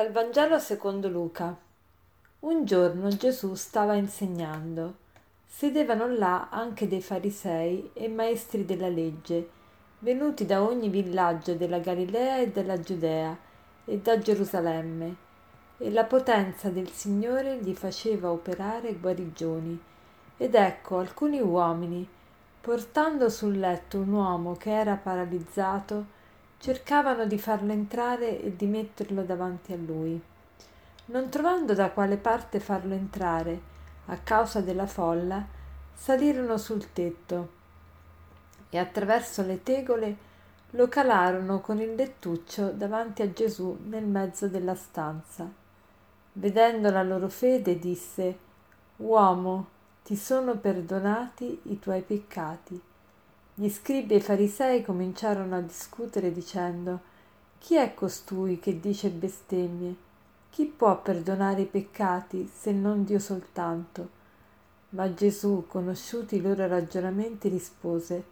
Dal Vangelo secondo Luca. Un giorno Gesù stava insegnando. Sedevano là anche dei farisei e maestri della legge, venuti da ogni villaggio della Galilea e della Giudea e da Gerusalemme, e la potenza del Signore gli faceva operare guarigioni. Ed ecco alcuni uomini, portando sul letto un uomo che era paralizzato, cercavano di farlo entrare e di metterlo davanti a lui. Non trovando da quale parte farlo entrare, a causa della folla, salirono sul tetto e attraverso le tegole lo calarono con il lettuccio davanti a Gesù nel mezzo della stanza. Vedendo la loro fede, disse Uomo, ti sono perdonati i tuoi peccati. Gli scribi e i farisei cominciarono a discutere dicendo Chi è costui che dice bestemmie? Chi può perdonare i peccati se non Dio soltanto? Ma Gesù, conosciuti i loro ragionamenti, rispose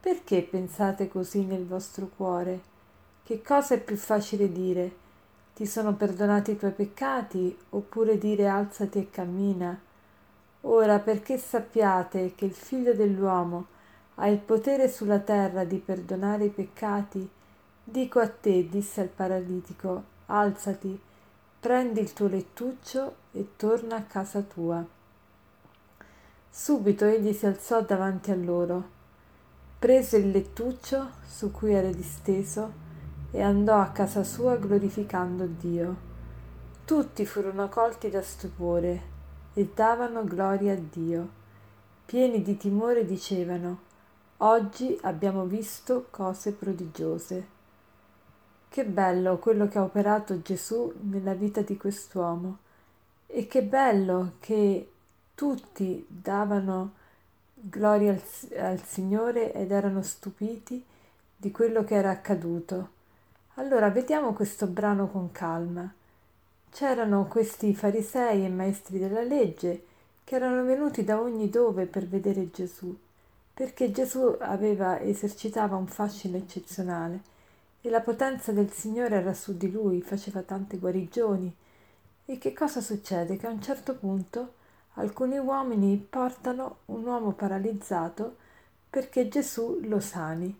Perché pensate così nel vostro cuore? Che cosa è più facile dire? Ti sono perdonati i tuoi peccati oppure dire alzati e cammina? Ora perché sappiate che il figlio dell'uomo ha il potere sulla terra di perdonare i peccati, dico a te, disse al paralitico, alzati, prendi il tuo lettuccio e torna a casa tua. Subito egli si alzò davanti a loro, prese il lettuccio su cui era disteso e andò a casa sua glorificando Dio. Tutti furono colti da stupore e davano gloria a Dio. Pieni di timore dicevano Oggi abbiamo visto cose prodigiose. Che bello quello che ha operato Gesù nella vita di quest'uomo e che bello che tutti davano gloria al, al Signore ed erano stupiti di quello che era accaduto. Allora vediamo questo brano con calma. C'erano questi farisei e maestri della legge che erano venuti da ogni dove per vedere Gesù perché Gesù aveva, esercitava un fascino eccezionale e la potenza del Signore era su di lui, faceva tante guarigioni. E che cosa succede? Che a un certo punto alcuni uomini portano un uomo paralizzato perché Gesù lo sani.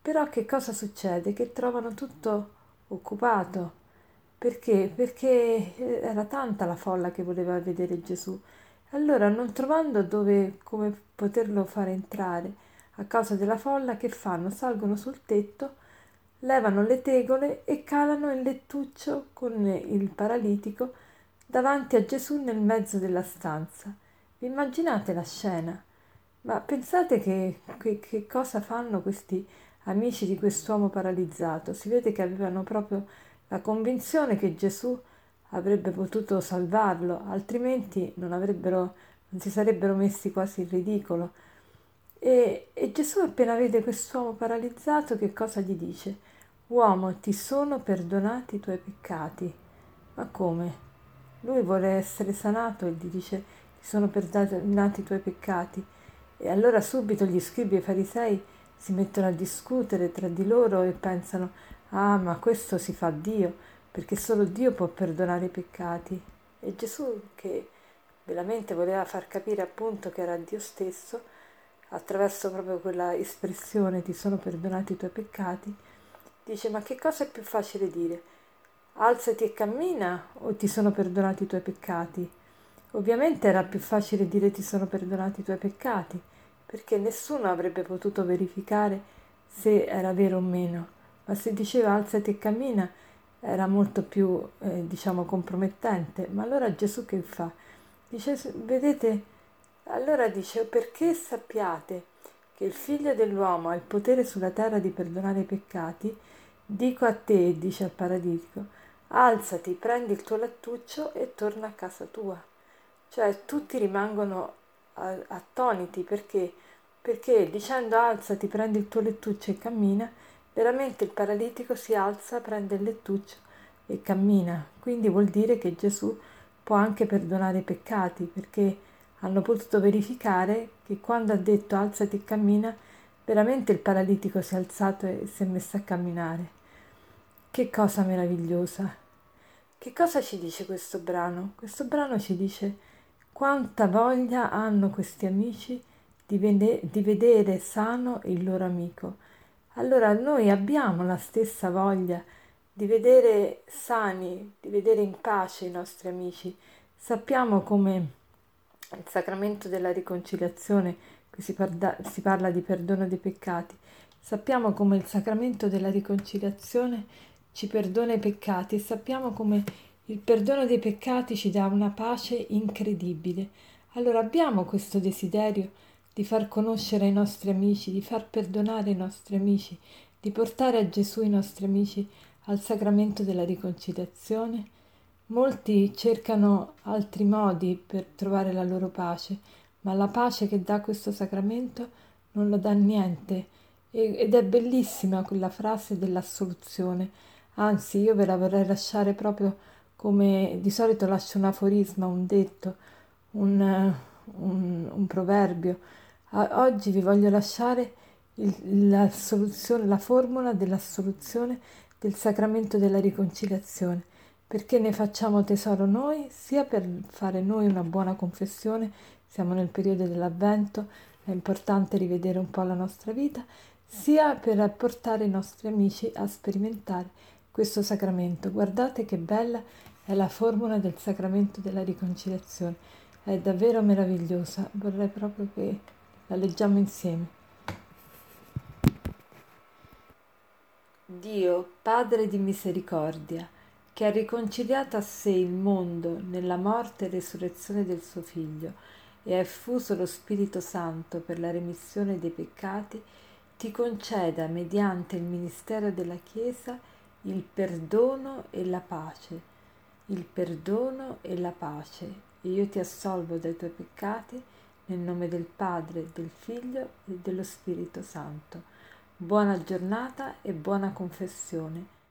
Però che cosa succede? Che trovano tutto occupato. Perché? Perché era tanta la folla che voleva vedere Gesù allora, non trovando dove come poterlo fare entrare a causa della folla, che fanno? Salgono sul tetto, levano le tegole e calano il lettuccio con il paralitico davanti a Gesù nel mezzo della stanza. Vi immaginate la scena? Ma pensate che, che, che cosa fanno questi amici di quest'uomo paralizzato? Si vede che avevano proprio la convinzione che Gesù avrebbe potuto salvarlo, altrimenti non, avrebbero, non si sarebbero messi quasi in ridicolo. E, e Gesù appena vede quest'uomo paralizzato, che cosa gli dice? Uomo, ti sono perdonati i tuoi peccati. Ma come? Lui vuole essere sanato e gli dice ti sono perdonati i tuoi peccati. E allora subito gli scribi e i farisei si mettono a discutere tra di loro e pensano ah ma questo si fa Dio perché solo Dio può perdonare i peccati. E Gesù, che veramente voleva far capire appunto che era Dio stesso, attraverso proprio quella espressione ti sono perdonati i tuoi peccati, dice ma che cosa è più facile dire? Alzati e cammina o ti sono perdonati i tuoi peccati? Ovviamente era più facile dire ti sono perdonati i tuoi peccati, perché nessuno avrebbe potuto verificare se era vero o meno, ma se diceva alzati e cammina, era molto più, eh, diciamo, compromettente. Ma allora Gesù che fa? Dice, vedete, allora dice, perché sappiate che il figlio dell'uomo ha il potere sulla terra di perdonare i peccati, dico a te, dice al paralitico, alzati, prendi il tuo lettuccio e torna a casa tua. Cioè tutti rimangono attoniti perché? Perché dicendo alzati, prendi il tuo lettuccio e cammina, Veramente il paralitico si alza, prende il lettuccio e cammina. Quindi vuol dire che Gesù può anche perdonare i peccati, perché hanno potuto verificare che quando ha detto alzati e cammina, veramente il paralitico si è alzato e si è messo a camminare. Che cosa meravigliosa! Che cosa ci dice questo brano? Questo brano ci dice quanta voglia hanno questi amici di, vede- di vedere sano il loro amico. Allora noi abbiamo la stessa voglia di vedere sani, di vedere in pace i nostri amici. Sappiamo come il sacramento della riconciliazione, qui si parla, si parla di perdono dei peccati, sappiamo come il sacramento della riconciliazione ci perdona i peccati e sappiamo come il perdono dei peccati ci dà una pace incredibile. Allora abbiamo questo desiderio di far conoscere ai nostri amici, di far perdonare i nostri amici, di portare a Gesù i nostri amici al sacramento della riconciliazione. Molti cercano altri modi per trovare la loro pace, ma la pace che dà questo sacramento non lo dà niente. Ed è bellissima quella frase dell'assoluzione. Anzi, io ve la vorrei lasciare proprio come di solito lascio un aforisma, un detto, un, un, un proverbio. Oggi vi voglio lasciare la, la formula dell'assoluzione del sacramento della riconciliazione, perché ne facciamo tesoro noi, sia per fare noi una buona confessione, siamo nel periodo dell'avvento, è importante rivedere un po' la nostra vita, sia per portare i nostri amici a sperimentare questo sacramento. Guardate che bella è la formula del sacramento della riconciliazione. È davvero meravigliosa. Vorrei proprio che la leggiamo insieme. Dio, Padre di misericordia, che ha riconciliato a sé il mondo nella morte e resurrezione del suo Figlio e ha effuso lo Spirito Santo per la remissione dei peccati, ti conceda mediante il ministero della Chiesa il perdono e la pace il perdono e la pace, e io ti assolvo dai tuoi peccati nel nome del Padre, del Figlio e dello Spirito Santo. Buona giornata e buona confessione.